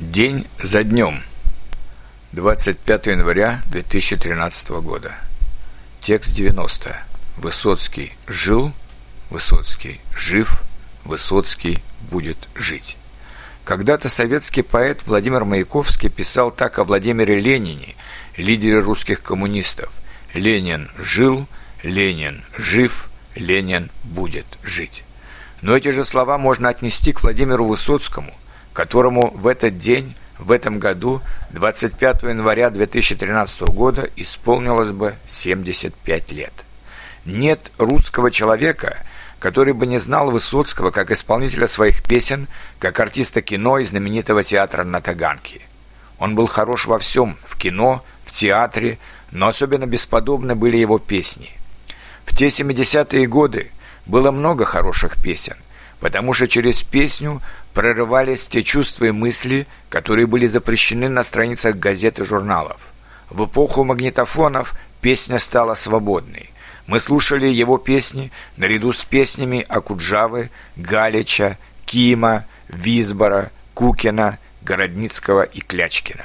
День за днем. 25 января 2013 года. Текст 90. Высоцкий жил, Высоцкий жив, Высоцкий будет жить. Когда-то советский поэт Владимир Маяковский писал так о Владимире Ленине, лидере русских коммунистов. «Ленин жил, Ленин жив, Ленин будет жить». Но эти же слова можно отнести к Владимиру Высоцкому – которому в этот день, в этом году, 25 января 2013 года, исполнилось бы 75 лет. Нет русского человека, который бы не знал Высоцкого как исполнителя своих песен, как артиста кино и знаменитого театра на Таганке. Он был хорош во всем, в кино, в театре, но особенно бесподобны были его песни. В те 70-е годы было много хороших песен, потому что через песню прорывались те чувства и мысли, которые были запрещены на страницах газет и журналов. В эпоху магнитофонов песня стала свободной. Мы слушали его песни наряду с песнями Акуджавы, Галича, Кима, Визбора, Кукина, Городницкого и Клячкина.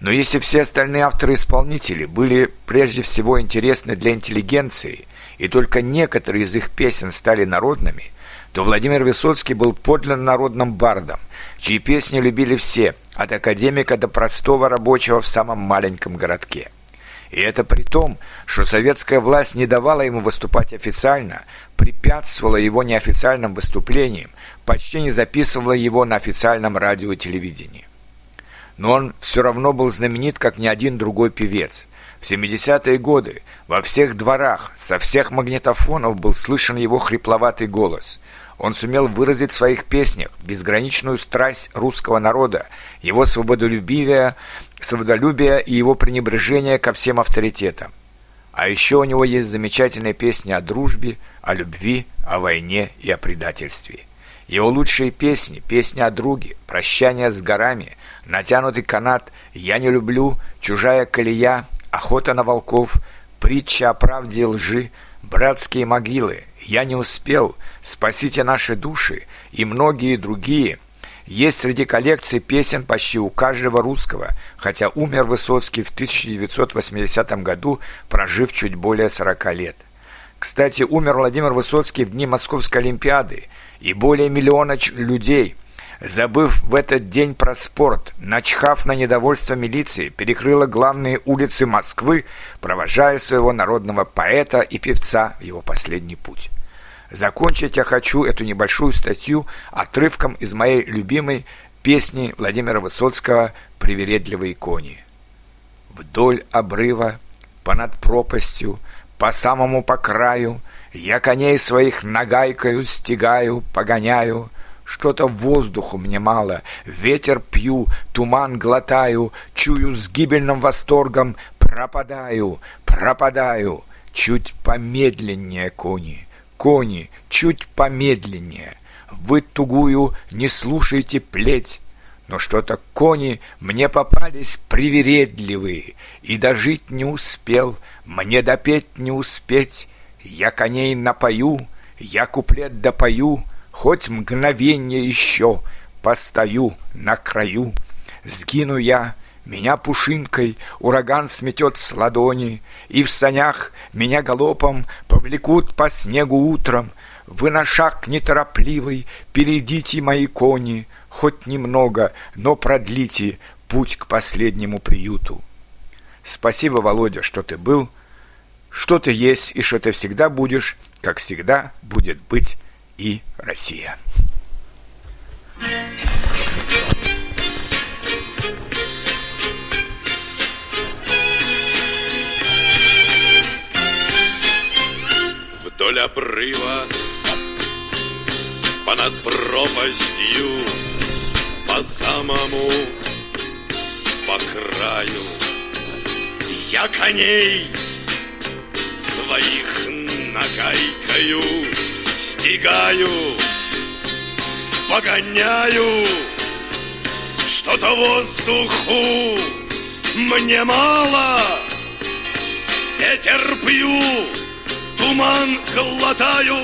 Но если все остальные авторы-исполнители были прежде всего интересны для интеллигенции, и только некоторые из их песен стали народными – то Владимир Высоцкий был подлинно народным бардом, чьи песни любили все, от академика до простого рабочего в самом маленьком городке. И это при том, что советская власть не давала ему выступать официально, препятствовала его неофициальным выступлениям, почти не записывала его на официальном радио и телевидении. Но он все равно был знаменит, как ни один другой певец. В 70-е годы во всех дворах, со всех магнитофонов был слышен его хрипловатый голос – он сумел выразить в своих песнях безграничную страсть русского народа, его свободолюбие, свободолюбие и его пренебрежение ко всем авторитетам. А еще у него есть замечательные песни о дружбе, о любви, о войне и о предательстве. Его лучшие песни, песни о друге, прощание с горами, натянутый канат, я не люблю, чужая колея, охота на волков, притча о правде и лжи, братские могилы, я не успел, спасите наши души и многие другие. Есть среди коллекций песен почти у каждого русского, хотя умер Высоцкий в 1980 году, прожив чуть более 40 лет. Кстати, умер Владимир Высоцкий в дни Московской Олимпиады, и более миллиона людей – забыв в этот день про спорт, начхав на недовольство милиции, перекрыла главные улицы Москвы, провожая своего народного поэта и певца в его последний путь. Закончить я хочу эту небольшую статью отрывком из моей любимой песни Владимира Высоцкого «Привередливые кони». Вдоль обрыва, понад пропастью, по самому по краю, я коней своих нагайкою стегаю, погоняю — что-то воздуху мне мало, ветер пью, туман глотаю, чую с гибельным восторгом, пропадаю, пропадаю. Чуть помедленнее, кони, кони, чуть помедленнее. Вы тугую не слушайте плеть, но что-то кони мне попались привередливые, и дожить не успел, мне допеть не успеть. Я коней напою, я куплет допою, Хоть мгновенье еще постою на краю, Сгину я, меня пушинкой ураган сметет с ладони, И в санях меня галопом повлекут по снегу утром. Вы на шаг неторопливый перейдите мои кони, Хоть немного, но продлите путь к последнему приюту. Спасибо, Володя, что ты был, что ты есть и что ты всегда будешь, как всегда будет быть и Россия. Вдоль обрыва, понад пропастью, по самому по краю. Я коней своих нагайкаю стигаю, погоняю, что-то воздуху мне мало. Ветер пью, туман глотаю,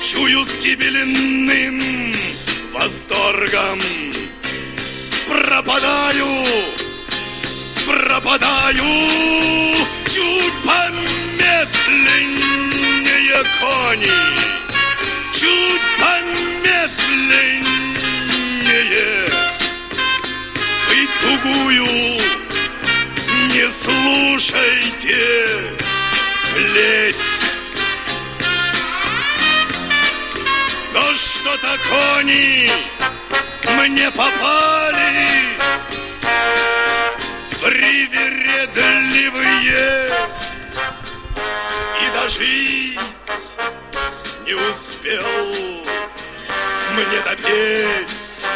чую с гибельным восторгом. пропадаю, пропадаю чуть помедленнее кони, чуть помедленнее. И тугую не слушайте, плеть. Да что-то кони мне попались. Привередливые. И дожить не успел мне допеть,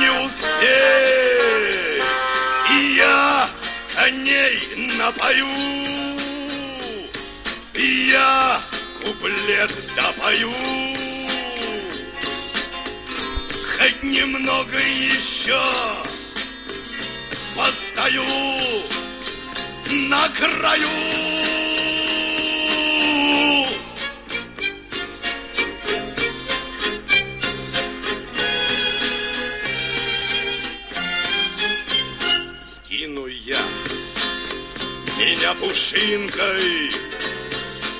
не успеть, и я коней напою, и я куплет допою. Хоть немного еще постою на краю. Меня пушинкой,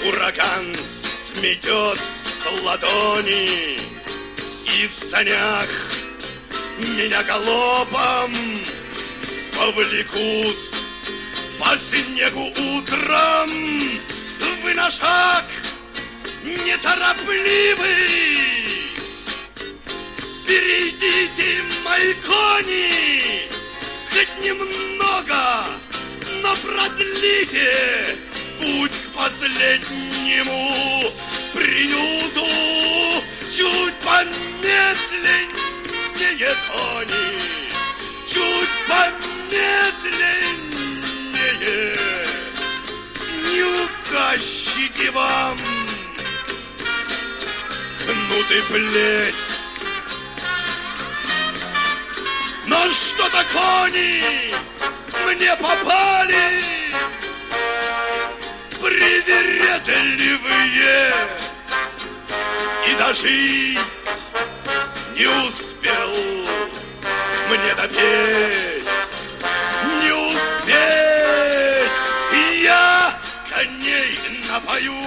ураган сметет с ладони и в санях меня галопом повлекут по снегу утром. Вы на шаг неторопливый, перейдите мои кони, хоть немного, но продлите путь к последнему приюту чуть помедленнее кони, чуть помедленнее. Не угощите вам кнут и плеть. Но что-то кони мне попали. Привередливые. И дожить не успел. Мне допеть, не успеть, и я коней напою,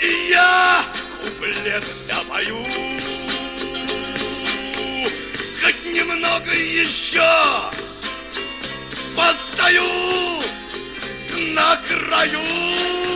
и я куплет допою. Хоть немного еще постою на краю.